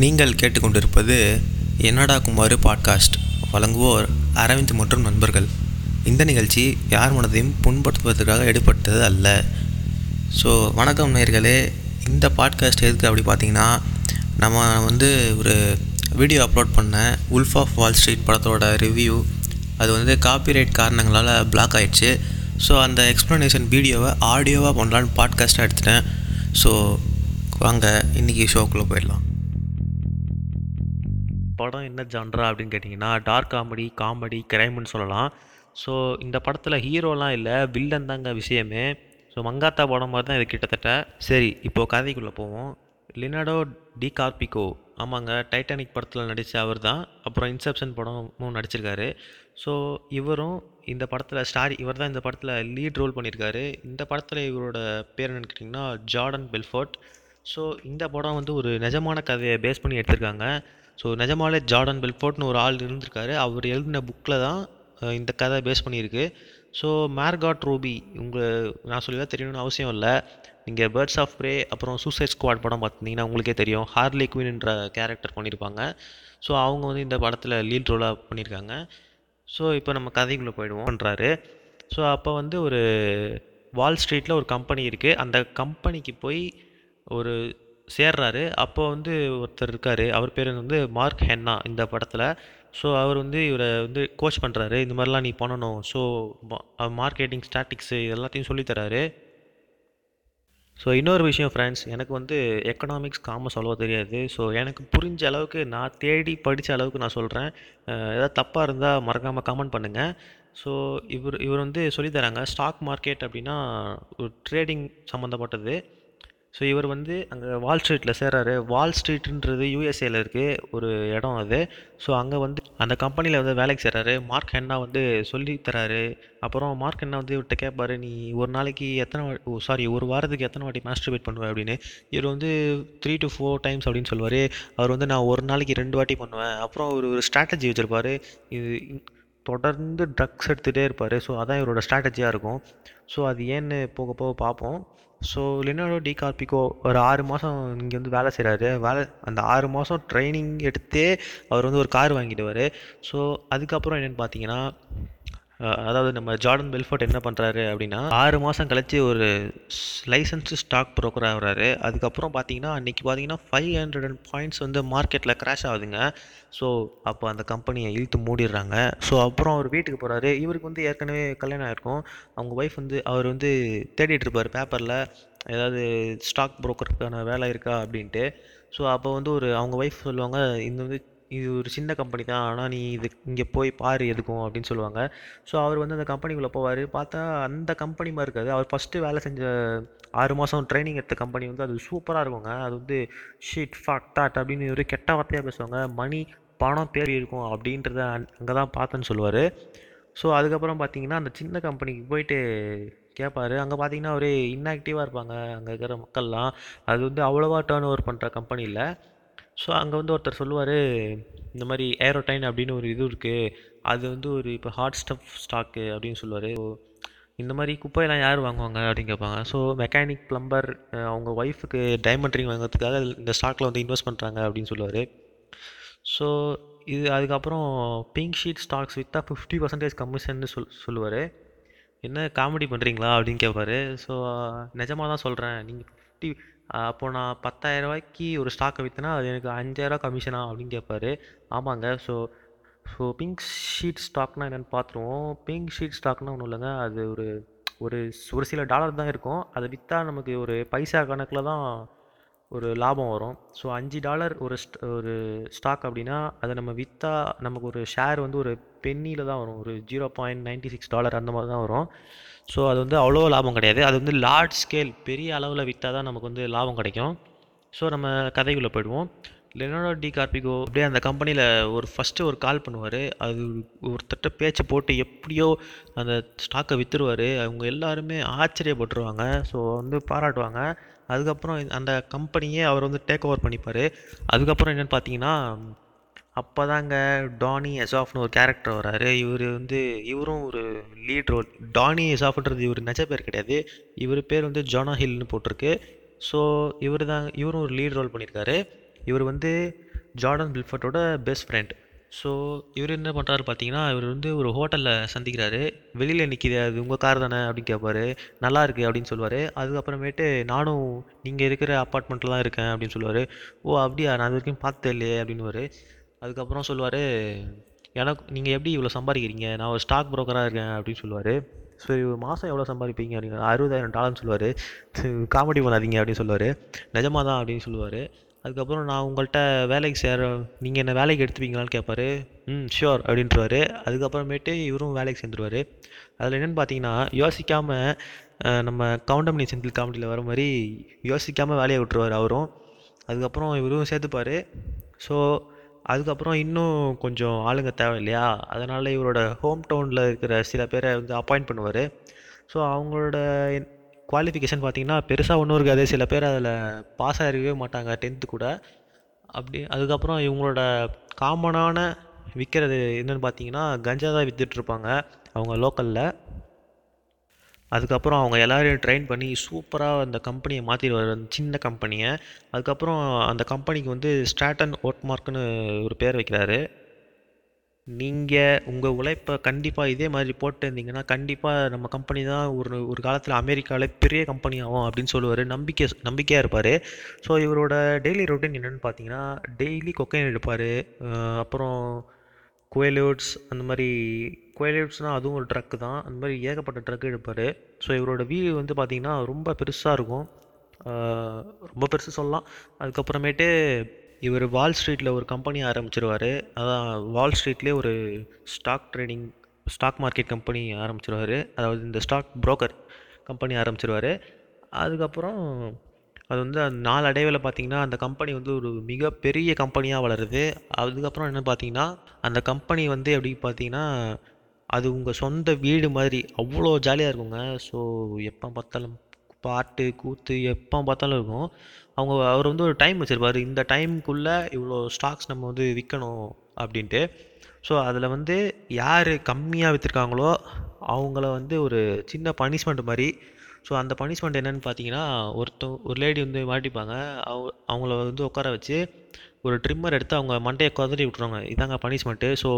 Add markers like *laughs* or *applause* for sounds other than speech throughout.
நீங்கள் கேட்டுக்கொண்டிருப்பது என்னடா குமார் பாட்காஸ்ட் வழங்குவோர் அரவிந்த் மற்றும் நண்பர்கள். இந்த நிகழ்ச்சி யார் மனதையும் புண்படுத்துவதற்காக எடுப்பட்டது அல்ல. ஸோ வணக்கம் நேயர்களே. இந்த பாட்காஸ்ட் எதுக்கு அப்படி பார்த்தீங்கன்னா நம்ம வந்து ஒரு வீடியோ அப்லோட் பண்ண உல்ஃப் ஆஃப் வால் ஸ்ட்ரீட் படத்தோட ரிவ்யூ அது வந்து காப்பிரைட் காரணங்களால் பிளாக் ஆயிடுச்சு. ஸோ அந்த எக்ஸ்ப்ளனேஷன் வீடியோவை ஆடியோவாக பண்ணலான்னு பாட்காஸ்ட்டாக எடுத்துட்டேன். ஸோ வாங்க இன்றைக்கி ஷோக்குள்ளே போயிடலாம். படம் என்ன ஜான்ரா அப்படின்னு கேட்டிங்கன்னா டார்க் காமெடி காமெடி கிரைம்னு சொல்லலாம். ஸோ இந்த படத்தில் ஹீரோலாம் இல்லை வில்லன் தாங்க விஷயமே. ஸோ மங்காத்தா படம் மாதிரி தான் இது கிட்டத்தட்ட. சரி இப்போது கதைக்குள்ளே போவோம். லினாடோ டி கார்பிகோ ஆமாங்க டைட்டானிக் படத்தில் நடித்த அவர் தான். அப்புறம் இன்செப்ஷன் படமும் நடிச்சிருக்காரு. ஸோ இவரும் இந்த படத்தில் ஸ்டாரி இவர் தான் இந்த படத்தில் லீட் ரோல் பண்ணியிருக்காரு இந்த படத்தில் இவரோட பேர் என்னன்னு கேட்டிங்கன்னா ஜார்டன் பெல்ஃபோர்ட் ஸோ இந்த படம் வந்து ஒரு நிஜமான கதையை பேஸ் பண்ணி எடுத்திருக்காங்க. ஸோ நிஜமாலே ஜார்டன் பெல்ஃபோர்ட்னு ஒரு ஆள் இருந்திருக்காரு. அவர் எழுதின புக்கில் தான் இந்த கதை பேஸ் பண்ணியிருக்கு. ஸோ மேர்காட் ரூபி உங்கள் நான் சொல்லி தான் தெரியணும்னு அவசியம் இல்லை. நீங்கள் பேர்ட்ஸ் ஆஃப் ப்ரே அப்புறம் சூசைட் ஸ்குவாட் படம் பார்த்தீங்கன்னா உங்களுக்கே தெரியும். ஹார்லி குவின்ன்ற கேரக்டர் பண்ணியிருப்பாங்க. ஸோ அவங்க வந்து இந்த படத்தில் லீட் ரோலாக பண்ணியிருக்காங்க. ஸோ இப்போ நம்ம கதைக்குள்ளே போயிடுவோம். பண்ணுறாரு ஸோ அப்போ வந்து ஒரு வால் ஸ்ட்ரீட்டில் ஒரு கம்பெனி இருக்குது அந்த கம்பெனிக்கு போய் ஒரு சேர்றாரு. அப்போ வந்து ஒருத்தர் இருக்கார். அவர் பேர் வந்து மார்க் ஹென்னா இந்த படத்தில். ஸோ அவர் வந்து இவரை வந்து கோச் பண்ணுறாரு இந்த மாதிரிலாம் நீ பண்ணணும். ஸோ மார்க்கெட்டிங் ஸ்டாட்டிக்ஸு எல்லாத்தையும் சொல்லித்தராரு ஸோ இன்னொரு விஷயம் ஃப்ரெண்ட்ஸ் எனக்கு வந்து எக்கனாமிக்ஸ் காமர்ஸ் அவ்வளோவா தெரியாது. ஸோ எனக்கு புரிஞ்ச அளவுக்கு நான் தேடி படித்த அளவுக்கு நான் சொல்கிறேன் ஏதாவது தப்பாக இருந்தால் மறக்காமல் கமெண்ட் பண்ணுங்கள் ஸோ இவர் இவர் வந்து சொல்லித் தராங்க. ஸ்டாக் மார்க்கெட் அப்படின்னா ஒரு ட்ரேடிங் சம்மந்தப்பட்டது ஸோ இவர் வந்து அங்கே வால் ஸ்ட்ரீட்டில் சேர்றாரு. வால் ஸ்ட்ரீட்ன்றது யூஎஸ்ஏல இருக்குது ஒரு இடம் அது. ஸோ அங்கே வந்து அந்த கம்பெனியில் வந்து வேலைக்கு சேர்றாரு. மார்க் ஹென்னா வந்து சொல்லி தராரு. அப்புறம் மார்க் ஹென்னா வந்து இவர்கிட்ட கேட்பாரு நீ ஒரு நாளைக்கு எத்தனை ஓ சாரி ஒரு வாரத்துக்கு எத்தனை வாட்டி மாஸ்டர்பேட் பண்ணுவேன் அப்படின்னு. இவர் வந்து த்ரீ டு ஃபோர் டைம்ஸ் அப்படின்னு சொல்லுவார். அவர் வந்து நான் ஒரு நாளைக்கு ரெண்டு வாட்டி பண்ணுவேன். அப்புறம் ஒரு ஒரு ஸ்ட்ராட்டஜி வச்சுருப்பார். இது தொடர்ந்து ட்ரக்ஸ் எடுத்துகிட்டே இருப்பார். ஸோ அதான் இவரோட ஸ்ட்ராட்டஜியாக இருக்கும். ஸோ அது ஏன்னு போக போக பார்ப்போம். ஸோ லினாடோ டி கார்பிகோ ஒரு ஆறு மாதம் இங்கே வந்து வேலை செய்கிறாரு வேலை அந்த ஆறு மாதம் ட்ரைனிங் எடுத்தே அவர் வந்து ஒரு கார் வாங்கிடுவார். ஸோ அதுக்கப்புறம் என்னென்னு பார்த்தீங்கன்னா அதாவது நம்ம ஜார்டன் பெல்ஃபோர்ட் என்ன பண்ணுறாரு அப்படின்னா ஆறு மாதம் கழிச்சு ஒரு லைசன்ஸு ஸ்டாக் ப்ரோக்கர் ஆகிறாரு அதுக்கப்புறம் பார்த்தீங்கன்னா அன்றைக்கி பார்த்தீங்கன்னா ஃபைவ் ஹண்ட்ரட் பாயிண்ட்ஸ் வந்து மார்க்கெட்டில் க்ராஷ் ஆகுதுங்க. ஸோ அப்போ அந்த கம்பெனியை இழுத்து மூடிடுறாங்க. ஸோ அப்புறம் அவர் வீட்டுக்கு போகிறாரு இவருக்கு வந்து ஏற்கனவே கல்யாணம் ஆகிருக்கும் அவங்க ஒய்ஃப் வந்து அவர் வந்து தேடிட்டு இருப்பார் பேப்பரில் ஏதாவது ஸ்டாக் ப்ரோக்கருக்கான வேலை இருக்கா அப்படின்ட்டு. ஸோ அப்போ வந்து ஒரு அவங்க ஒய்ஃப் சொல்லுவாங்க இந்த வந்து இது ஒரு சின்ன கம்பெனி தான் ஆனால் நீ இது இங்கே போய் பாரு எதுக்கும் அப்படின்னு சொல்லுவாங்க. ஸோ அவர் வந்து அந்த கம்பெனிக்குள்ளே போவார். பார்த்தா அந்த கம்பெனி மாதிரி இருக்காது. அவர் ஃபஸ்ட்டு வேலை செஞ்ச ஆறு மாதம் ட்ரைனிங் எடுத்த கம்பெனி வந்து அது சூப்பராக இருக்குங்க. அது வந்து ஷீட் ஃபாக் டாட் அப்படின்னு ஒரு கெட்ட வார்த்தையாக பேசுவாங்க. மணி பணம் பேர் இருக்கும் அப்படின்றத அங்கே தான் பார்த்தேன்னு சொல்லுவார். ஸோ அதுக்கப்புறம் பார்த்தீங்கன்னா அந்த சின்ன கம்பெனிக்கு போயிட்டு கேட்பாரு அங்கே பார்த்தீங்கன்னா ஒரே இன்ஆக்டிவாக இருப்பாங்க. அங்கே இருக்கிற மக்கள்லாம். அது வந்து அவ்வளோவா டேர்ன் ஓவர் பண்ணுற கம்பெனி இல்லை. ஸோ அங்கே வந்து ஒருத்தர் சொல்லுவார் இந்த மாதிரி ஏரோடைன் அப்படின்னு ஒரு இது இருக்குது அது வந்து ஒரு இப்போ ஹாட் ஸ்டஃப் ஸ்டாக்கு அப்படின்னு சொல்லுவார். ஸோ இந்த மாதிரி குப்பையெல்லாம் யார் வாங்குவாங்க அப்படின்னு கேட்பாங்க. ஸோ மெக்கானிக் ப்ளம்பர் அவங்க ஒய்ஃபுக்கு டைமண்ட் ரிங் வாங்குறதுக்காக இந்த ஸ்டாக்கில் வந்து இன்வெஸ்ட் பண்ணுறாங்க அப்படின்னு சொல்லுவார். ஸோ இது அதுக்கப்புறம் பிங்க் ஷீட் ஸ்டாக்ஸ் விற்றா ஃபிஃப்டி பர்சன்டேஜ் கமிஷன்னு சொல் சொல்லுவார். என்ன காமெடி பண்ணுறீங்களா அப்படின்னு கேட்பாரு. ஸோ நிஜமாக தான் சொல்கிறேன் நீங்கள் ஃபிஃப்டி அப்போது நான் பத்தாயிரம் ரூபாய்க்கு ஒரு ஸ்டாக்கை விற்றேன்னா அது எனக்கு அஞ்சாயிரரூவா கமிஷனா அப்படின்னு கேட்பாரு ஆமாங்க ஸோ ஸோ பிங்க் ஷீட் ஸ்டாக்னால் என்னென்னு பார்த்துருவோம் பிங்க் ஷீட் ஸ்டாக்னா ஒன்றும் இல்லைங்க. அது ஒரு ஒரு ஒரு சில டாலர் தான் இருக்கும். அதை விற்றா நமக்கு ஒரு பைசா கணக்கில் தான் ஒரு லாபம் வரும். ஸோ அஞ்சு டாலர் ஒரு ஒரு ஸ்டாக் அப்படின்னா அதை நம்ம விற்றா நமக்கு ஒரு ஷேர் வந்து ஒரு பென்னியில் தான் வரும். ஒரு zero point ninety six dollar அந்த மாதிரி தான் வரும். ஸோ அது வந்து அவ்வளோ லாபம் கிடையாது. அது வந்து லார்ஜ் ஸ்கேல் பெரிய அளவில் விற்றா தான் நமக்கு வந்து லாபம் கிடைக்கும். ஸோ நம்ம கதைக்குள்ளே போயிடுவோம். லெனோடோ டி கார்பிகோ அப்படியே அந்த கம்பெனியில் ஒரு ஃபஸ்ட்டு ஒரு கால் பண்ணுவார். அது ஒருத்தட்ட பேச்சு போட்டு எப்படியோ அந்த ஸ்டாக்கை விற்றுருவார் அவங்க எல்லாருமே ஆச்சரியப்பட்டுருவாங்க. ஸோ வந்து பாராட்டுவாங்க. அதுக்கப்புறம் அந்த கம்பெனியே அவர் வந்து டேக் ஓவர் பண்ணிப்பார். அதுக்கப்புறம் என்னென்னு பார்த்தீங்கன்னா அப்போ தாங்க டானி எசாஃப்னு ஒரு கேரக்டர் வராரு. இவர் வந்து இவரும் ஒரு லீட் ரோல் டானி எசாஃப்ன்றது இவர் நெஜ பேர் கிடையாது. இவர் பேர் வந்து ஜோனா ஹில்னு போட்டிருக்கு. ஸோ இவர் தான் இவரும் ஒரு லீட் ரோல் பண்ணியிருக்காரு இவர் வந்து ஜார்டன் பில்ஃபர்ட்டோட பெஸ்ட் ஃப்ரெண்ட் ஸோ இவர் என்ன பண்ணுறாரு பார்த்தீங்கன்னா இவர் வந்து ஒரு ஹோட்டலில் சந்திக்கிறாரு. வெளியில் நிற்கிது அது உங்கள் கார் தானே அப்படின்னு கேட்பாரு நல்லா இருக்குது அப்படின்னு சொல்லுவார். அதுக்கப்புறமேட்டு நானும் நீங்கள் இருக்கிற அப்பார்ட்மெண்ட்டில் தான் இருக்கேன் அப்படின்னு சொல்லுவார். ஓ அப்படியா? நான் இது வரைக்கும் பார்த்தே இல்லையே அப்படின்னுவார். அதுக்கப்புறம் சொல்லுவார் எனக்கு நீங்கள் எப்படி இவ்வளோ சம்பாதிக்கிறீங்க? நான் ஒரு ஸ்டாக் புரோக்கராக இருக்கேன் அப்படின்னு சொல்லுவார். சரி மாதம் எவ்வளோ சம்பாதிப்பீங்க? அப்படின்னு அறுபதாயிரம் டாலர்னு சொல்லுவார். *laughs* காமெடி பண்ணாதீங்க அப்படின்னு சொல்லுவார். நிஜமாக தான் அப்படின்னு சொல்லுவார். அதுக்கப்புறம் நான் உங்கள்கிட்ட வேலைக்கு சேர நீங்கள் என்ன வேலைக்கு எடுத்துப்பீங்களான்னு கேட்பாரு ம் ஷியோர் அப்படின்ட்டுருவாரு அதுக்கப்புறமேட்டு இவரும் வேலைக்கு சேர்ந்துருவார். அதில் என்னென்னு பார்த்தீங்கன்னா யோசிக்காமல் நம்ம கவுண்டமணி செந்தில் காமெடியில் வர மாதிரி யோசிக்காமல் வேலையை விட்டுருவார் அவரும். அதுக்கப்புறம் இவரும் சேர்த்துப்பார். ஸோ அதுக்கப்புறம் இன்னும் கொஞ்சம் ஆளுங்க தேவை இல்லையா? அதனால் இவரோட ஹோம் டவுனில் இருக்கிற சில பேரை வந்து அப்பாயிண்ட் பண்ணுவார். ஸோ அவங்களோட குவாலிஃபிகேஷன் பார்த்தீங்கன்னா பெருசாக ஒன்றும் இருக்காது. சில பேர் அதில் பாஸ் ஆகிருக்கவே மாட்டாங்க டென்த்து கூட. அப்படி அதுக்கப்புறம் இவங்களோட காமனான விற்கிறது என்னென்னு பார்த்தீங்கன்னா கஞ்சா தான் விற்றுட்ருப்பாங்க அவங்க லோக்கலில் அதுக்கப்புறம் அவங்க எல்லோரையும் ட்ரெயின் பண்ணி சூப்பராக அந்த கம்பெனியை மாற்றிடுவார் அந்த சின்ன கம்பெனியை அதுக்கப்புறம் அந்த கம்பெனிக்கு வந்து ஸ்ட்ராட்டன் ஓட்மார்க்னு ஒரு பேர் வைக்கிறாரு. நீங்கள் உங்கள் உழைப்பை கண்டிப்பாக இதே மாதிரி போட்டிருந்தீங்கன்னா கண்டிப்பாக நம்ம கம்பெனி தான் ஒரு ஒரு காலத்தில் அமெரிக்காவில் பெரிய கம்பெனி ஆகும் அப்படின்னு சொல்லுவார். நம்பிக்கை நம்பிக்கையாக இருப்பார். ஸோ இவரோட டெய்லி ரொட்டீன் என்னென்னு பார்த்தீங்கன்னா டெய்லி கொக்கைன் எடுப்பார். அப்புறம் குவேலியோட்ஸ் அந்த மாதிரி குவேலியோட்ஸ்னால் அதுவும் ஒரு ட்ரக்கு தான். அந்த மாதிரி ஏகப்பட்ட ட்ரக் எடுப்பார். ஸோ இவரோட வீடு வந்து பார்த்திங்கன்னா ரொம்ப பெருசாக இருக்கும். ரொம்ப பெருசு சொல்லலாம். அதுக்கப்புறமேட்டு இவர் வால் ஸ்ட்ரீட்டில் ஒரு கம்பெனி ஆரம்பிச்சிருவார். அதான் வால் ஸ்ட்ரீட்லேயே ஒரு stock trading stock market company ஆரம்பிச்சிருவார். அதாவது இந்த ஸ்டாக் புரோக்கர் கம்பெனி ஆரம்பிச்சிருவார். அதுக்கப்புறம் அது வந்து அந்த நாளடைவில் பார்த்திங்கன்னா அந்த கம்பெனி வந்து ஒரு மிகப்பெரிய கம்பெனியாக வளருது. அதுக்கப்புறம் என்ன பார்த்தீங்கன்னா அந்த கம்பெனி வந்து எப்படி பார்த்தீங்கன்னா அது உங்கள் சொந்த வீடு மாதிரி அவ்வளோ ஜாலியாக இருக்குங்க. ஸோ எப்போ பார்த்தாலும் பாட்டு கூத்து எப்போ பார்த்தாலும் இருக்கும். அவங்க அவர் வந்து ஒரு டைம் வச்சுருப்பார். இந்த டைமுக்குள்ளே இவ்வளோ ஸ்டாக்ஸ் நம்ம வந்து விற்கணும் அப்படின்ட்டு. ஸோ அதில் வந்து யார் கம்மியாக விற்றுருக்காங்களோ அவங்கள வந்து ஒரு சின்ன பனிஷ்மெண்ட் மாதிரி. ஸோ அந்த பனிஷ்மெண்ட் என்னென்னு பார்த்தீங்கன்னா ஒருத்தன் ஒரு லேடி வந்து மாட்டிப்பாங்க. அவ அவங்கள வந்து உட்கார வச்சு ஒரு ட்ரிம்மர் எடுத்து அவங்க மண்டையை குதறி விட்ருவாங்க இதாங்க பனிஷ்மெண்ட்டு ஸோ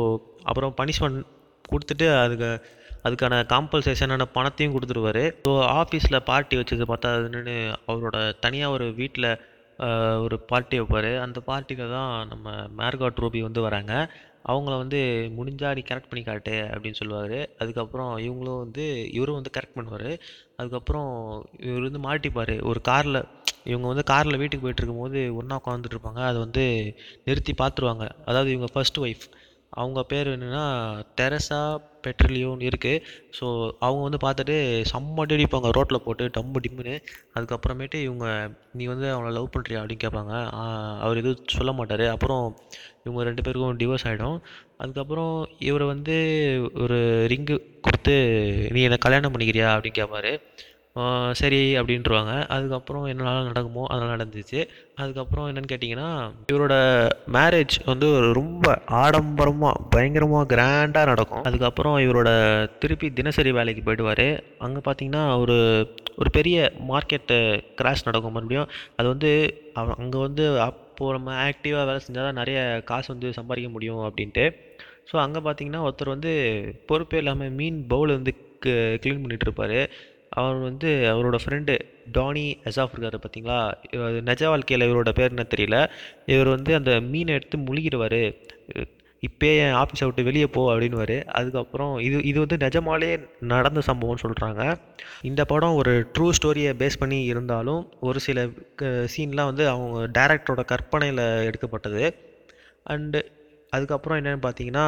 அப்புறம் பனிஷ்மெண்ட் கொடுத்துட்டு அதுக்கு அதுக்கான காம்பல்சேஷனான பணத்தையும் கொடுத்துருவாரு. ஸோ ஆஃபீஸில் பார்ட்டி வச்சது பார்த்தாதுன்னு அவரோட தனியாக ஒரு வீட்டில் ஒரு பார்ட்டி வைப்பார். அந்த பார்ட்டியில் தான் நம்ம மேர்காட் ரூபி வந்து வராங்க. அவங்கள வந்து முடிஞ்சா நீ கரெக்ட் பண்ணி காட்டு அப்படின்னு சொல்லுவார். அதுக்கப்புறம் இவங்களும் வந்து இவரும் வந்து கரெக்ட் பண்ணுவார். அதுக்கப்புறம் இவர் வந்து மாட்டிப்பார். ஒரு காரில் இவங்க வந்து காரில் வீட்டுக்கு போயிட்டு இருக்கும்போது ஒன்றா உட்காந்துட்டு இருப்பாங்க. அதை வந்து நிறுத்தி பார்த்துருவாங்க. அதாவது இவங்க ஃபர்ஸ்ட் ஒய்ஃப் அவங்க பேர் என்னென்னா தெரசா பெட்ரலியோன்னு இருக்குது ஸோ அவங்க வந்து பார்த்துட்டு செம்ம அடி அடிப்பாங்க ரோட்டில் போட்டு டம்மு டிம்முன்னு. அதுக்கப்புறமேட்டு இவங்க நீ வந்து அவனை லவ் பண்ணுறியா அப்படின்னு கேட்பாங்க. அவர் எதுவும் சொல்ல மாட்டார். அப்புறம் இவங்க ரெண்டு பேருக்கும் டிவோர்ஸ் ஆகிடும் அதுக்கப்புறம் இவரை வந்து ஒரு ரிங்கு கொடுத்து நீ என்னை கல்யாணம் பண்ணிக்கிறியா? அப்படின்னு கேட்பாரு. சரி அப்படின்ட்டுருவாங்க அதுக்கப்புறம் என்னென்னலாம் நடக்குமோ அதெல்லாம் நடந்துச்சு. அதுக்கப்புறம் என்னென்னு கேட்டிங்கன்னா இவரோட மேரேஜ் வந்து ரொம்ப ஆடம்பரமாக பயங்கரமாக கிராண்டாக நடக்கும். அதுக்கப்புறம் இவரோட திருப்பி தினசரி வேலைக்கு போயிடுவார். அங்கே பார்த்தீங்கன்னா ஒரு ஒரு பெரிய மார்க்கெட்டு கிராஷ் நடக்கும் மறுபடியும். அது வந்து அங்கே வந்து அப்போது நம்ம ஆக்டிவாக வேலை செஞ்சால் தான் நிறைய காசு வந்து சம்பாதிக்க முடியும் அப்படின்ட்டு. ஸோ அங்கே பார்த்தீங்கன்னா ஒருத்தர் வந்து பொறுப்பே இல்லாமல் மீன் பவுல் வந்து க்ளீன் பண்ணிகிட்ருப்பாரு அவர் வந்து அவரோட ஃப்ரெண்டு டானி அசாஃப் இருக்கார் பார்த்தீங்களா நெஜ வாழ்க்கையில் இவரோட பேர் என்ன தெரியல. இவர் வந்து அந்த மீனை எடுத்து முழுகிடுவார். இப்போயே என் ஆஃபீஸை விட்டு வெளியே போ அப்படின்னுவார். அதுக்கப்புறம் இது இது வந்து நிஜமாலே நடந்த சம்பவம்னு சொல்கிறாங்க இந்த படம் ஒரு ட்ரூ ஸ்டோரியை பேஸ் பண்ணி இருந்தாலும் ஒரு சில சீன்லாம் வந்து அவங்க டேரக்டரோட கற்பனையில் எடுக்கப்பட்டது. அண்டு அதுக்கப்புறம் என்னென்னு பார்த்தீங்கன்னா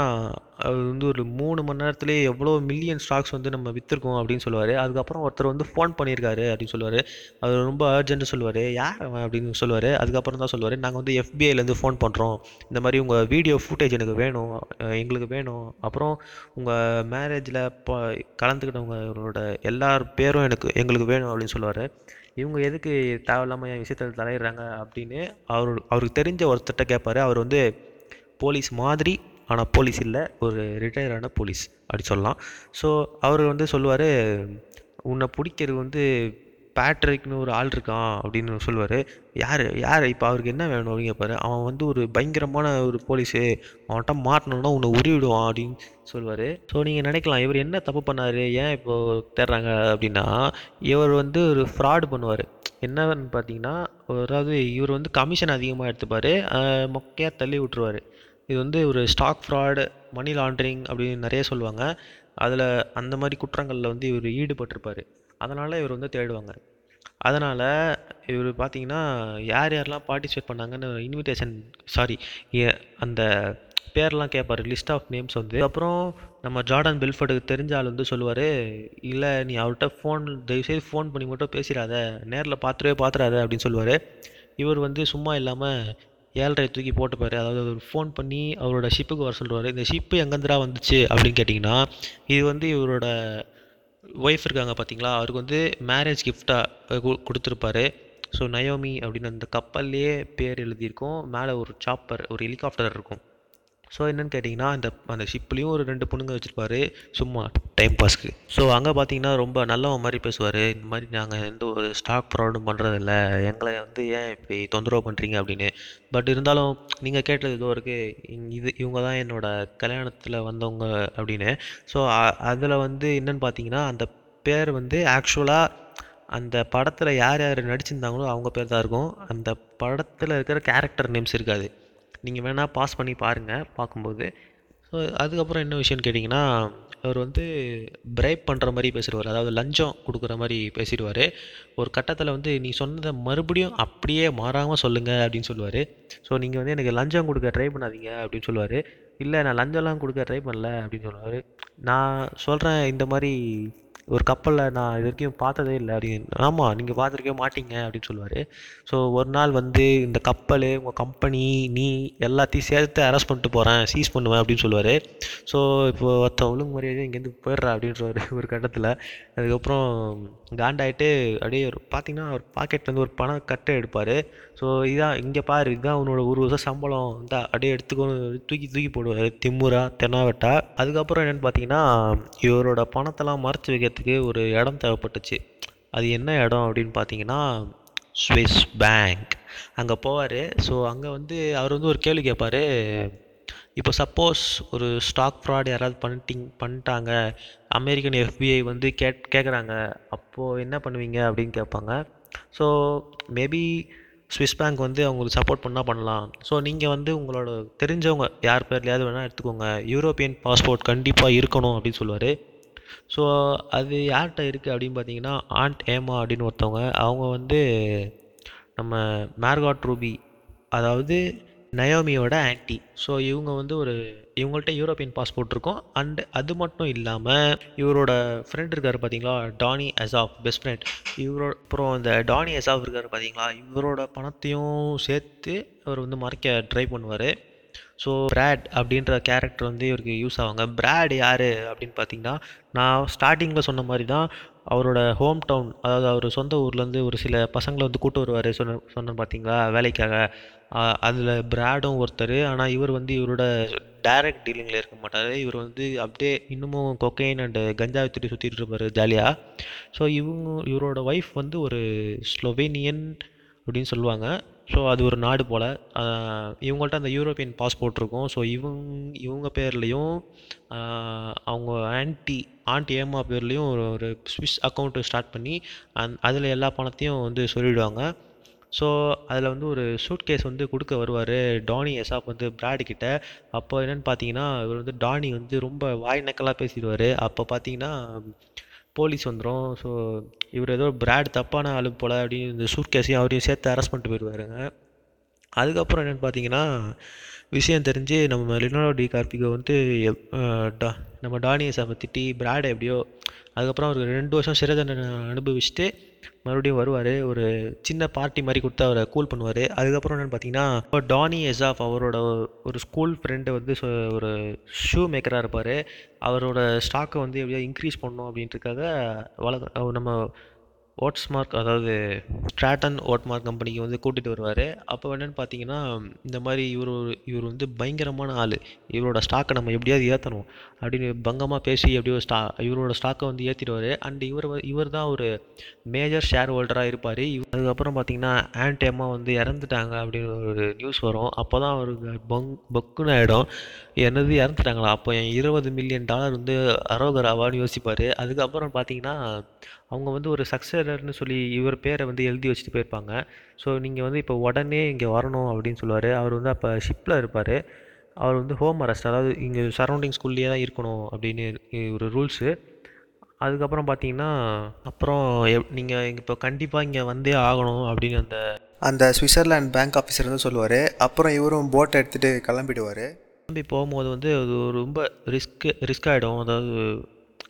அது வந்து ஒரு மூணு மணி நேரத்துலேயே எவ்வளோ மில்லியன் ஸ்டாக்ஸ் வந்து நம்ம விற்றுருக்கோம் அப்படின்னு சொல்லுவார். அதுக்கப்புறம் ஒருத்தர் வந்து ஃபோன் பண்ணியிருக்காரு அப்படின்னு சொல்லுவார். அவர் ரொம்ப அர்ஜென்ட்டு சொல்லுவார். யார் அவன்? அப்படின்னு சொல்லுவார். அதுக்கப்புறம் தான் சொல்லுவார். நாங்கள் வந்து எஃபிஐலேருந்து ஃபோன் பண்ணுறோம் இந்த மாதிரி உங்கள் வீடியோ ஃபுட்டேஜ் எனக்கு வேணும். எங்களுக்கு வேணும். அப்புறம் உங்கள் மேரேஜில் இப்போ கலந்துக்கிட்டவங்களோட எல்லார் பேரும் எனக்கு எங்களுக்கு வேணும் அப்படின்னு சொல்லுவார். இவங்க எதுக்கு தேவையில்லாமல் என் விஷயத்தில் தலையிடுறாங்க அப்படின்னு அவர் அவருக்கு தெரிஞ்ச ஒருத்தர்கிட்ட கேட்பார் அவர் வந்து போலீஸ் மாதிரி ஆனால் போலீஸ் இல்லை ஒரு ரிட்டையரான போலீஸ் அப்படி சொல்லலாம். ஸோ அவர் வந்து சொல்லுவார் உன்னை பிடிக்கிறது வந்து பேட்ரிக்னு ஒரு ஆள் இருக்கான் அப்படின்னு சொல்லுவார். யார் யார்? இப்போ அவருக்கு என்ன வேணும்? அப்படின்னு கேட்பாரு அவன் வந்து ஒரு பயங்கரமான ஒரு போலீஸு அவன்கிட்ட மாட்டணும்னா உன்னை உருவிடுவான் அப்படின்னு சொல்லுவார். ஸோ நீங்கள் நினைக்கலாம் இவர் என்ன தப்பு பண்ணார் ஏன் இப்போது தேடுறாங்க அப்படின்னா இவர் வந்து ஒரு ஃப்ராடு பண்ணுவார். என்னன்னு பார்த்தீங்கன்னா அதாவது இவர் வந்து கமிஷன் அதிகமாக எடுத்துப்பார் மொக்கையாக தள்ளி விட்டுருவார். இது வந்து ஒரு ஸ்டாக் ஃப்ராடு மணி லாண்ட்ரிங் அப்படின்னு நிறைய சொல்லுவாங்க. அதில் அந்த மாதிரி குற்றங்களில் வந்து இவர் ஈடுபட்டிருப்பார். அதனால் இவர் வந்து தேடுவாங்க. அதனால் இவர் பார்த்தீங்கன்னா யார் யாரெல்லாம் பார்ட்டிசிபேட் பண்ணாங்கன்னு இன்விடேஷன் சாரி அந்த பேர்லாம் கேட்பாரு லிஸ்ட் ஆஃப் நேம்ஸ் வந்து. அப்புறம் நம்ம ஜார்டன் பெல்ஃபோர்டுக்கு தெரிஞ்ச ஆள் வந்து சொல்லுவார் இல்லை நீ அவர்கிட்ட ஃபோன் தயவுசெய்து ஃபோன் பண்ணி மட்டும் பேசிடாத. நேரில் பார்த்துடவே பார்த்துடாத. அப்படின்னு சொல்லுவார். இவர் வந்து சும்மா இல்லாமல் ஏழ்ரை தூக்கி போட்டுப்பார் அதாவது அவர் ஃபோன் பண்ணி அவரோட ஷிப்புக்கு வர சொல்லுவார் இந்த ஷிப்பு எங்கேருந்துடா வந்துச்சு அப்படின்னு கேட்டிங்கன்னா இது வந்து இவரோட ஒய்ஃப் இருக்காங்க பார்த்தீங்களா அவருக்கு வந்து மேரேஜ் கிஃப்டாக கொடுத்துருப்பாரு. ஸோ நயோமி அப்படின்னு அந்த கப்பல்லையே பேர் எழுதியிருக்கும். மேலே ஒரு சாப்பர் ஒரு ஹெலிகாப்டர் இருக்கும். ஸோ என்னென்னு கேட்டிங்கன்னா அந்த அந்த ஷிப்லேயும் ஒரு ரெண்டு பொண்ணுங்க வச்சுருப்பாரு. சும்மா டைம் பாஸ்க்கு ஸோ அங்கே பார்த்தீங்கன்னா ரொம்ப நல்லவன் மாதிரி பேசுவார். இந்த மாதிரி நாங்கள் எந்த ஒரு ஸ்டாக் ப்ராப்ளம் பண்ணுறதில்ல எங்களை வந்து ஏன் இப்படி தொந்தரவு பண்ணுறீங்க அப்படின்னு. பட் இருந்தாலும் நீங்கள் கேட்டது இதோ இருக்குது இது இவங்க தான் என்னோடய கல்யாணத்தில் வந்தவங்க அப்படின்னு. ஸோ அதில் வந்து என்னென்னு பார்த்தீங்கன்னா அந்த பேர் வந்து ஆக்சுவலாக அந்த படத்தில் யார் யார் நடிச்சிருந்தாங்களோ அவங்க பேர் தான் இருக்கும். அந்த படத்தில் இருக்கிற கேரக்டர் நேம்ஸ் இருக்காது. நீங்கள் வேணால் பாஸ் பண்ணி பாருங்கள் பார்க்கும்போது. ஸோ அதுக்கப்புறம் என்ன விஷயம்னு கேட்டிங்கன்னா அவர் வந்து பிரைப் பண்ணுற மாதிரி பேசிடுவார். அதாவது லஞ்சம் கொடுக்குற மாதிரி பேசிடுவார். ஒரு கட்டத்தில் வந்து நீ சொன்னதை மறுபடியும் அப்படியே மாறாமல் சொல்லுங்கள் அப்படின்னு சொல்லுவார். ஸோ நீங்கள் வந்து எனக்கு லஞ்சம் கொடுக்க ட்ரை பண்ணாதீங்க அப்படின்னு சொல்லுவார். இல்லை நான் லஞ்சம்லாம் கொடுக்க ட்ரை பண்ணல அப்படின்னு சொல்லுவார். நான் சொல்கிறேன் இந்த மாதிரி ஒரு கப்பலில் நான் இது வரைக்கும் பார்த்ததே இல்லை. அப்படின்னு ஆமாம் நீங்கள் பார்த்துருக்கவே மாட்டீங்க அப்படின்னு சொல்லுவார். ஸோ ஒரு நாள் வந்து இந்த கப்பல் உங்கள் கம்பெனி நீ எல்லாத்தையும் சேர்த்து அரெஸ்ட் பண்ணிட்டு போகிறேன் சீஸ் பண்ணுவேன் அப்படின்னு சொல்லுவார். ஸோ இப்போ ஒருத்த ஒழுங்கு மரியாதை இங்கேருந்து போயிடுறா அப்படின்றவாரு ஒரு கட்டத்தில். அதுக்கப்புறம் காண்டாயிட்டு அப்படியே ஒரு பார்த்தீங்கன்னா அவர் பாக்கெட்லேருந்து ஒரு பணம் கட்டை எடுப்பார். ஸோ இதான் இங்கே பாரு இதுதான் உன்னோட ஒரு வருஷம் சம்பளம். இந்த அப்படியே எடுத்துக்கோ தூக்கி தூக்கி போடுவார். திம்முரா தென்னாவட்டா. அதுக்கப்புறம் என்னென்னு பார்த்தீங்கன்னா இவரோட பணத்தெல்லாம் மறைச்சி வைக்கிறதுக்கு ஒரு இடம் தேவைப்பட்டுச்சு. அது என்ன இடம் அப்படின்னு பார்த்தீங்கன்னா ஸ்விஸ் பேங்க் அங்கே போவார். ஸோ அங்கே வந்து அவர் வந்து ஒரு கேள்வி கேட்பார் இப்போ சப்போஸ் ஒரு ஸ்டாக் ஃப்ராட் யாராவது பண்ணிட்டிங் பண்ணிட்டாங்க. அமெரிக்கன் எஃபிஐ வந்து கேட் கேட்குறாங்க அப்போது என்ன பண்ணுவீங்க அப்படின்னு கேட்பாங்க ஸோ மேபி ஸ்விஸ் பேங்க் வந்து அவங்களுக்கு சப்போர்ட் பண்ணால் பண்ணலாம். ஸோ நீங்கள் வந்து உங்களோட தெரிஞ்சவங்க யார் பேர்லையாவது வேணால் எடுத்துக்கோங்க. யூரோப்பியன் பாஸ்போர்ட் கண்டிப்பாக இருக்கணும் அப்படின்னு சொல்லுவார். ஸோ அது யார்கிட்ட இருக்குது அப்படின்னு பார்த்தீங்கன்னா ஆண்ட் ஏமா அப்படின்னு ஒருத்தவங்க அவங்க வந்து நம்ம மேர்காட் ரூபி அதாவது நயோமியோட ஆன்ட்டி ஸோ இவங்க வந்து ஒரு இவங்கள்ட்ட யூரோப்பியன் பாஸ்போர்ட் இருக்கும். அண்ட் அது மட்டும் இல்லாமல் இவரோட ஃப்ரெண்ட் இருக்கார் பார்த்தீங்களா டானி அசாப் பெஸ்ட் ஃப்ரெண்ட் இவரோட அப்புறம் இந்த டானி அசாஃப் இருக்கார் பார்த்தீங்களா இவரோட பணத்தையும் சேர்த்து அவர் வந்து மறைக்க ட்ரை பண்ணுவார். ஸோ பிராட் அப்படின்ற கேரக்டர் வந்து இவருக்கு யூஸ் ஆவாங்க. பிராட் யார் அப்படின்னு பார்த்தீங்கன்னா நான் ஸ்டார்டிங்கில் சொன்ன மாதிரி தான் அவரோட ஹோம் டவுன் அதாவது அவர் சொந்த ஊர்லேருந்து ஒரு சில பசங்களை வந்து கூட்டு வருவார். சொன்ன சொன்னேன் பார்த்தீங்களா வேலைக்காக. அதில் பிராடும் ஒருத்தர். ஆனால் இவர் வந்து இவரோட டைரக்ட் டீலிங்கில் இருக்க மாட்டார். இவர் வந்து அப்படியே இன்னமும் கொக்கைன் அண்டு கஞ்சா வித்துட்டு சுற்றிட்டு இருப்பார் ஜாலியாக ஸோ இவங்க இவரோட ஒய்ஃப் வந்து ஒரு ஸ்லோவேனியன் அப்படின்னு சொல்லுவாங்க. ஸோ அது ஒரு நாடு போல். இவங்கள்ட்ட அந்த யூரோப்பியன் பாஸ்போர்ட் இருக்கும். ஸோ இவங்க இவங்க பேர்லேயும் அவங்க ஆன்ட்டி ஆண்டி ஏமா பேர்லேயும் ஒரு ஒரு ஸ்விஸ் அக்கௌண்ட்டு ஸ்டார்ட் பண்ணி அந் அதில் எல்லா பணத்தையும் வந்து சொல்லிவிடுவாங்க ஸோ அதில் வந்து ஒரு சூட் கேஸ் வந்து கொடுக்க வருவார். டானி எசாப் வந்து பிராடு கிட்ட. அப்போ என்னென்னு பார்த்தீங்கன்னா இவர் வந்து டானி வந்து ரொம்ப வாய் நக்கலாக பேசிடுவார். அப்போ பார்த்தீங்கன்னா போலீஸ் வந்துடும் ஸோ இவர் ஏதோ பிராட் தப்பான ஆளு போல் அப்படின்னு இந்த சூட்கேஸையும் அவரையும் சேர்த்து அரெஸ்ட் பண்ணிட்டு போயிடுவாருங்க அதுக்கப்புறம் என்னென்னு பார்த்தீங்கன்னா விஷயம் தெரிஞ்சு நம்ம லினோடோ டி கார்பிகோ வந்து டா நம்ம டானியஸை திட்டி பிராடை எப்படியோ அதுக்கப்புறம் அவருக்கு ரெண்டு வருஷம் சிறை தண்டனை அனுபவிச்சுட்டு மறுபடியும் வருவார் ஒரு சின்ன பார்ட்டி மாதிரி கொடுத்து அவரை கூல் பண்ணுவார். அதுக்கப்புறம் என்னென்னு பார்த்தீங்கன்னா டானி எசாஃப் அவரோட ஒரு ஸ்கூல் ஃப்ரெண்டு வந்து ஒரு ஷூ மேக்கராக இருப்பார். அவரோட ஸ்டாக்கை வந்து எப்படியோ இன்க்ரீஸ் பண்ணணும் அப்படின்றதுக்காக வள நம்ம ஓட்ஸ்மார்க் அதாவது ஸ்ட்ராட்டன் ஓட்மார்க் கம்பெனிக்கு வந்து கூட்டிகிட்டு வருவார். அப்போ என்னென்னு பார்த்தீங்கன்னா இந்த மாதிரி இவர் இவர் வந்து பயங்கரமான ஆள். இவரோட ஸ்டாக்கை நம்ம எப்படியாவது ஏற்றணும் அப்படின்னு பங்கமாக பேசி எப்படியோ ஸ்டா இவரோட ஸ்டாக்கை வந்து ஏற்றிடுவார் அண்ட் இவர் இவர் தான் ஒரு மேஜர் ஷேர் ஹோல்டராக இருப்பார். அதுக்கப்புறம் பார்த்தீங்கன்னா ஆன்டேமா வந்து இறந்துட்டாங்க அப்படின்னு ஒரு நியூஸ் வரும். அப்போ தான் அவருக்கு பங் பக்குன்னு ஆகிடும் என்னது இறந்துட்டாங்களா? அப்போ என் இருபது மில்லியன் டாலர் வந்து அரோகராவான்னு யோசிப்பார். அதுக்கப்புறம் பார்த்தீங்கன்னா அவங்க வந்து ஒரு சக்ஸரர்னு சொல்லி இவர் பேரை வந்து எழுதி வச்சுட்டு போயிருப்பாங்க. ஸோ நீங்கள் வந்து இப்போ உடனே இங்கே வரணும் அப்படின்னு சொல்லுவார். அவர் வந்து அப்போ ஷிப்பில் இருப்பார். அவர் வந்து ஹோம் அரெஸ்ட் அதாவது இங்கே சரௌண்டிங் ஸ்கூல்லேயே தான் இருக்கணும் அப்படின்னு ஒரு ரூல்ஸு அதுக்கப்புறம் பார்த்தீங்கன்னா அப்புறம் எப் நீங்கள் இப்போ கண்டிப்பாக இங்கே வந்தே ஆகணும் அப்படின்னு அந்த அந்த சுவிட்சர்லாண்ட் பேங்க் ஆஃபீஸர் வந்து சொல்லுவார். அப்புறம் இவரும் போட்டை எடுத்துகிட்டு கிளம்பிடுவார். கிளம்பி போகும்போது வந்து அது ரொம்ப ரிஸ்க் ரிஸ்க் ஆகிடும் அதாவது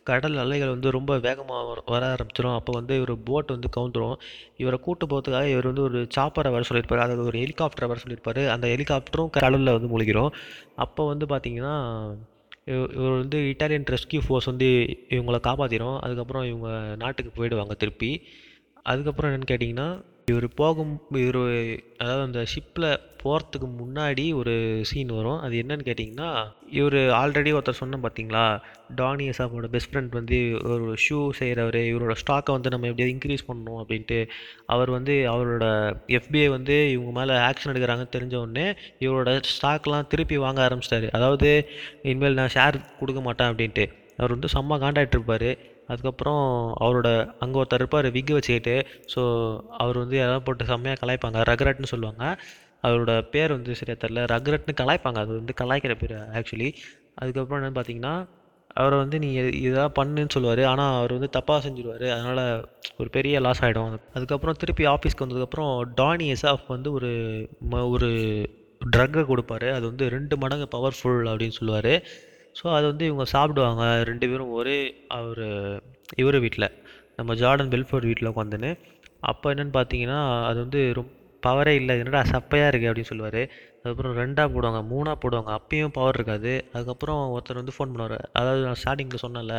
கடல் அலைகள் வந்து ரொம்ப வேகமாக வர வர ஆரம்பிச்சிடும் அப்போ வந்து இவர் போட் வந்து கவுந்துரும். இவரை கூட்டு போகிறதுக்காக இவர் வந்து ஒரு சாப்பரை வர சொல்லியிருப்பார். அதாவது ஒரு ஹெலிகாப்டரை வர சொல்லியிருப்பார். அந்த ஹெலிகாப்டரும் கடலில் வந்து முழுகிடும் அப்போ வந்து பார்த்தீங்கன்னா இவர் வந்து இட்டாலியன் ரெஸ்கியூ ஃபோர்ஸ் வந்து இவங்களை காப்பாற்றிடும் அதுக்கப்புறம் இவங்க நாட்டுக்கு போயிடுவாங்க திருப்பி. அதுக்கப்புறம் என்னென்னு கேட்டிங்கன்னா இவர் போகும் இவர் அதாவது அந்த ஷிப்பில் போகிறதுக்கு முன்னாடி ஒரு சீன் வரும். அது என்னன்னு கேட்டிங்கன்னா இவர் ஆல்ரெடி ஒருத்தர் சொன்ன பார்த்தீங்களா டானி எசாப்போட பெஸ்ட் ஃப்ரெண்ட் வந்து ஒரு ஷூ செய்கிறவர் இவரோட ஸ்டாக்கை வந்து நம்ம எப்படியாவது இன்க்ரீஸ் பண்ணணும் அப்படின்ட்டு அவர் வந்து அவரோட எஃபிஐ வந்து இவங்க மேலே ஆக்ஷன் எடுக்கிறாங்கன்னு தெரிஞ்ச உடனே இவரோட ஸ்டாக்லாம் திருப்பி வாங்க ஆரம்பிச்சிட்டாரு. அதாவது இனிமேல் நான் ஷேர் கொடுக்க மாட்டேன் அப்படின்ட்டு. அவர் வந்து செம்ம காண்டாக்ட் இருப்பார். அதுக்கப்புறம் அவரோட அங்கே ஒருத்தர் இருப்பார் விக்கு வச்சுக்கிட்டு. ஸோ அவர் வந்து எதாவது போட்டு செம்மையாக கலாய்ப்பாங்க. ரக்ரட்னு சொல்லுவாங்க. அவரோட பேர் வந்து சரியாக தெரில ரக்ரட்னு கலாய்ப்பாங்க. அது வந்து கலாய்க்கிற பேர் ஆக்சுவலி அதுக்கப்புறம் என்னென்னு பார்த்தீங்கன்னா அவரை வந்து நீ இதெல்லாம் பண்ணுன்னு சொல்லுவார். ஆனால் அவர் வந்து தப்பாக செஞ்சுருவார். அதனால் ஒரு பெரிய லாஸ் ஆகிடும் அதுக்கப்புறம் திருப்பி ஆஃபீஸ்க்கு வந்ததுக்கப்புறம் டானி எஸ்ஆஃப் வந்து ஒரு ம ஒரு ட்ரக்கை கொடுப்பாரு. அது வந்து ரெண்டு மடங்கு பவர்ஃபுல் அப்படின்னு சொல்லுவார். ஸோ அது வந்து இவங்க சாப்பிடுவாங்க. ரெண்டு பேரும் ஒரே அவர் இவர் வீட்டில் நம்ம ஜார்டன் பெல்ஃபோர்ட் வீட்டில் உட்காந்துன்னு அப்போ என்னென்னு பார்த்தீங்கன்னா அது வந்து ரொம்ப பவரே இல்லை. என்னடா சப்பையாக இருக்குது அப்படின்னு சொல்லுவார். அதுக்கப்புறம் ரெண்டாக போடுவாங்க மூணாக போடுவாங்க. அப்பயும் பவர் இருக்காது. அதுக்கப்புறம் ஒருத்தர் வந்து ஃபோன் பண்ணுவார். அதாவது நான் ஸ்டார்டிங்கில் சொன்னேன்ல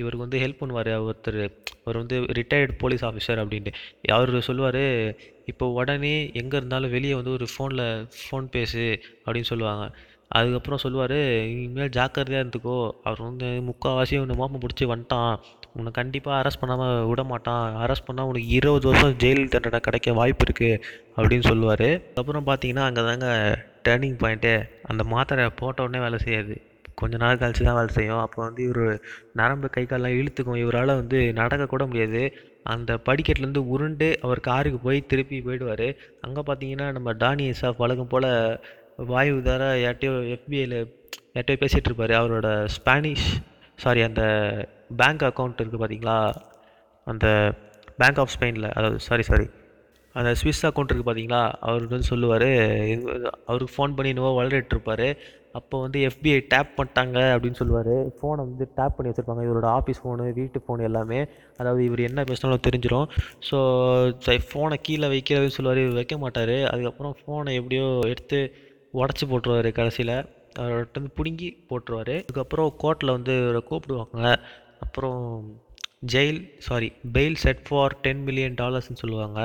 இவருக்கு வந்து ஹெல்ப் பண்ணுவார். ஒருத்தர் அவர் வந்து ரிட்டையர்டு போலீஸ் ஆஃபீஸர் அப்படின்ட்டு. அவர் சொல்லுவார் இப்போ உடனே எங்கே இருந்தாலும் வெளியே வந்து ஒரு ஃபோனில் ஃபோன் பேசு அப்படின்னு சொல்லுவாங்க. அதுக்கப்புறம் சொல்லுவார் இனிமேல் ஜாக்கிரதையாக இருந்துக்கோ. அவர் வந்து முக்கால்வாசி உன்னை மோப்பம் பிடிச்சி வந்துட்டான். உன்னை கண்டிப்பாக அரெஸ்ட் பண்ணாமல் விட மாட்டான். அரெஸ்ட் பண்ணால் உனக்கு இருபது வருஷம் ஜெயில் தண்டனை கிடைக்க வாய்ப்பு இருக்குது அப்படின்னு சொல்லுவார். அப்புறம் பார்த்தீங்கன்னா அங்கே தாங்க டேர்னிங் பாயிண்ட்டு அந்த மாத்திரை போட்ட உடனே வேலை செய்யாது. கொஞ்ச நாள் கழிச்சு தான் வேலை செய்யும். அப்போ வந்து இவர் நரம்பு கை காலெலாம் இழுத்துக்கும். இவரால் வந்து நடக்கக்கூட முடியாது. அந்த படிக்கட்டுலேருந்து உருண்டு அவர் காருக்கு போய் திருப்பி போயிடுவார். அங்கே பார்த்தீங்கன்னா நம்ம டானி எஸ்ஆஃப் வழக்கம் போல் வாயு தர யார்ட்டையோ எஃபிஐயில் யார்ட்டையோ பேசிகிட்டு இருப்பார். அவரோட ஸ்பானிஷ் சாரி அந்த பேங்க் அக்கௌண்ட் இருக்குது பார்த்தீங்களா அந்த பேங்க் ஆஃப் ஸ்பெயினில் அதாவது சாரி சாரி அந்த ஸ்விஸ் அக்கௌண்ட் இருக்குது பார்த்தீங்களா அவர் வந்து சொல்லுவார் அவருக்கு ஃபோன் பண்ணி என்னவோ வளரிட்டுருப்பார் அப்போ வந்து எஃபிஐ டேப் பண்ணிட்டாங்க அப்படின்னு சொல்லுவார். ஃபோனை வந்து டேப் பண்ணி வச்சுருப்பாங்க. இவரோட ஆஃபீஸ் ஃபோனு வீட்டு ஃபோன் எல்லாமே. அதாவது இவர் என்ன பேசினாலும் தெரிஞ்சிடும் ஸோ ஃபோனை கீழே வைக்கிறதுன்னு சொல்லுவார். இவர் வைக்க மாட்டார். அதுக்கப்புறம் ஃபோனை எப்படியோ எடுத்து உடச்சி போட்டுருவார் கடைசியில். அவர்கிட்ட வந்து பிடுங்கி போட்டுருவார். அதுக்கப்புறம் கோர்ட்டில் வந்து இவரை கூப்பிடுவாங்க. அப்புறம் jail sorry bail set for ten million டாலர்ஸ்னு சொல்லுவாங்க.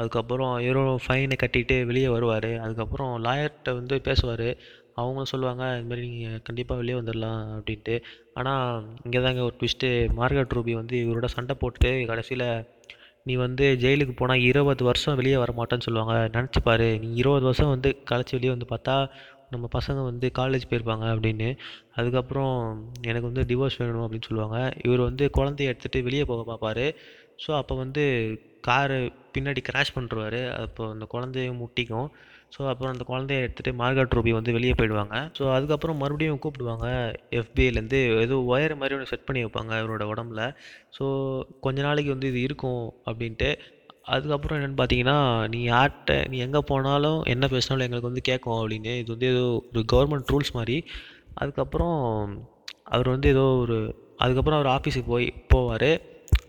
அதுக்கப்புறம் இவரும் ஃபைனை கட்டிட்டு வெளியே வருவார். அதுக்கப்புறம் லாயர்கிட்ட வந்து பேசுவார். அவங்களும் சொல்லுவாங்க இதுமாதிரி நீங்கள் கண்டிப்பாக வெளியே வந்துடலாம் அப்படின்ட்டு. ஆனால் இங்கே தாங்க ஒரு ட்விஸ்ட்டு மார்கட் ரூபி வந்து இவரோட சண்டை போட்டு கடைசியில் நீ வந்து ஜெயிலுக்கு போனால் இருபது வருஷம் வெளியே வர மாட்டேன்னு சொல்லுவாங்க. நினச்சி பார் நீ இருபது வருஷம் வந்து கழிச்சு வெளியே வந்து பார்த்தா நம்ம பசங்க வந்து காலேஜ் போயிருப்பாங்க அப்படின்னு. அதுக்கப்புறம் எனக்கு வந்து டிவோர்ஸ் வேணும் அப்படின்னு சொல்லுவாங்க. இவர் வந்து குழந்தைய எடுத்துகிட்டு வெளியே போக பார்ப்பார். ஸோ அப்போ வந்து காரு பின்னாடி கிராஷ் பண்ணிருவாரு. அப்போ அந்த குழந்தையும் முட்டிக்கும். ஸோ அப்புறம் அந்த குழந்தைய எடுத்துகிட்டு மார்கட் ரூபி வந்து வெளியே போயிடுவாங்க. ஸோ அதுக்கப்புறம் மறுபடியும் கூப்பிடுவாங்க. எஃபிஐலேருந்து ஏதோ ஒயர் மாதிரி ஒன்று செட் பண்ணி வைப்பாங்க இவரோட உடம்புல. ஸோ கொஞ்ச நாளைக்கு வந்து இது இருக்கும் அப்படின்ட்டு. அதுக்கப்புறம் என்னென்னு பார்த்தீங்கன்னா நீ யார்கிட்ட நீ எங்கே போனாலும் என்ன பேசினாலும் எங்களுக்கு வந்து கேட்கும் அப்படின்னு. இது வந்து ஏதோ ஒரு கவர்மெண்ட் ரூல்ஸ் மாதிரி. அதுக்கப்புறம் அவர் வந்து ஏதோ ஒரு அதுக்கப்புறம் அவர் ஆஃபீஸுக்கு போய் போவார்.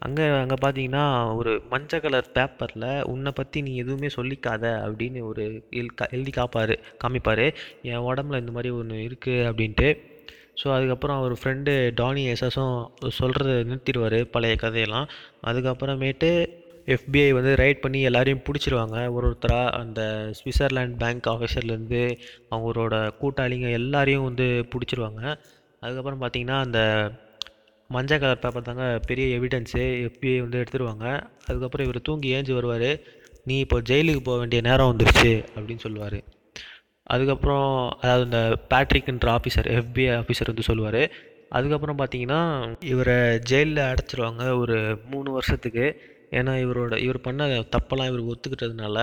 அங்கே அங்கே பார்த்தீங்கன்னா ஒரு மஞ்சள் கலர் பேப்பரில் உன்னை பற்றி நீ எதுவுமே சொல்லிக்காத அப்படின்னு ஒரு எழு எழுதி காப்பார் காமிப்பார். என் உடம்புல இந்த மாதிரி ஒன்று இருக்குது அப்படின்ட்டு. ஸோ அதுக்கப்புறம் அவர் ஃப்ரெண்டு டானி எஸ்எஸும் சொல்கிறத நிறுத்திடுவார் பழைய கதையெல்லாம். அதுக்கப்புறமேட்டு எஃபிஐ வந்து ரைட் பண்ணி எல்லாரையும் பிடிச்சிருவாங்க. ஒரு ஒருத்தராக அந்த சுவிட்சர்லாண்ட் பேங்க் ஆஃபீஸர்லேருந்து அவங்களோட கூட்டாளிங்க எல்லாரையும் வந்து பிடிச்சிருவாங்க. அதுக்கப்புறம் பார்த்தீங்கன்னா அந்த மஞ்சள் கலர் பேப்பர் தாங்க பெரிய எவிடன்ஸு எஃபிஐ வந்து எடுத்துருவாங்க. அதுக்கப்புறம் இவர் தூங்கி ஏஞ்சி வருவார். நீ இப்போ ஜெயிலுக்கு போக வேண்டிய நேரம் வந்துருச்சு அப்படின்னு சொல்லுவார். அதுக்கப்புறம் அதாவது இந்த பேட்ரிக்ன்ற ஆஃபீஸர் எஃபிஐ ஆஃபீஸர் வந்து சொல்லுவார். அதுக்கப்புறம் பார்த்தீங்கன்னா இவரை ஜெயிலில் அடைச்சிருவாங்க ஒரு மூணு வருஷத்துக்கு. ஏன்னா இவரோட இவர் பண்ண தப்பெல்லாம் இவர் ஒத்துக்கிட்டதுனால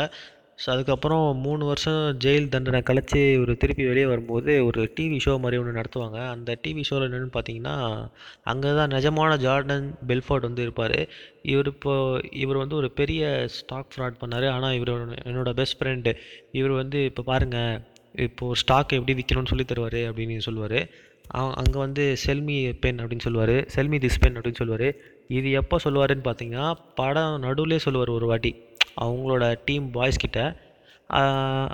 ஸோ அதுக்கப்புறம் மூணு வருஷம் ஜெயில் தண்டனை கழித்து இவர் திருப்பி வெளியே வரும்போது ஒரு டிவி ஷோ மாதிரி ஒன்று நடத்துவாங்க. அந்த டிவி ஷோவில் என்னென்னு பார்த்தீங்கன்னா அங்கே தான் நிஜமான ஜார்டன் பெல்ஃபோர்ட் வந்து இருப்பார். இவர் இப்போ இவர் வந்து ஒரு பெரிய ஸ்டாக் ஃப்ராட் பண்ணார். ஆனால் இவர் என்னோடய பெஸ்ட் ஃப்ரெண்டு இவர் வந்து இப்போ பாருங்கள் இப்போது ஸ்டாக் எப்படி விற்கணும்னு சொல்லி தருவார் அப்படின்னு சொல்லுவார். அங்கே வந்து செல்மி பென் அப்படின்னு சொல்லுவார். செல்மி திஸ் பென் அப்படின்னு சொல்லுவார். இது எப்போ சொல்லுவாருன்னு பார்த்தீங்கன்னா படம் நடுவில் சொல்லுவார் ஒரு வாட்டி. அவங்களோட டீம் பாய்ஸ் கிட்ட.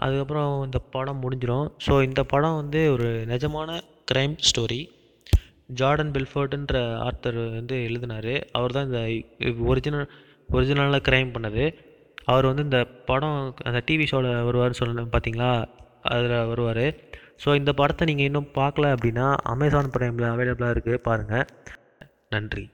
அதுக்கப்புறம் இந்த படம் முடிஞ்சிடும் ஸோ இந்த படம் வந்து ஒரு நிஜமான க்ரைம் ஸ்டோரி ஜார்டன் பெல்ஃபோர்டுன்ற ஆர்த்தர் வந்து எழுதினார். அவர் தான் இந்த ஒரிஜினல் ஒரிஜினலாக க்ரைம் பண்ணது. அவர் வந்து இந்த படம் அந்த டிவி ஷோவில் வருவார் சொல்லணும் பார்த்தீங்களா அதில் வருவார். ஸோ இந்த படத்தை நீங்கள் இன்னும் பார்க்கல அப்படின்னா அமேசான் ப்ரைமில் அவைலபிளாக இருக்குது பாருங்கள் நன்றி.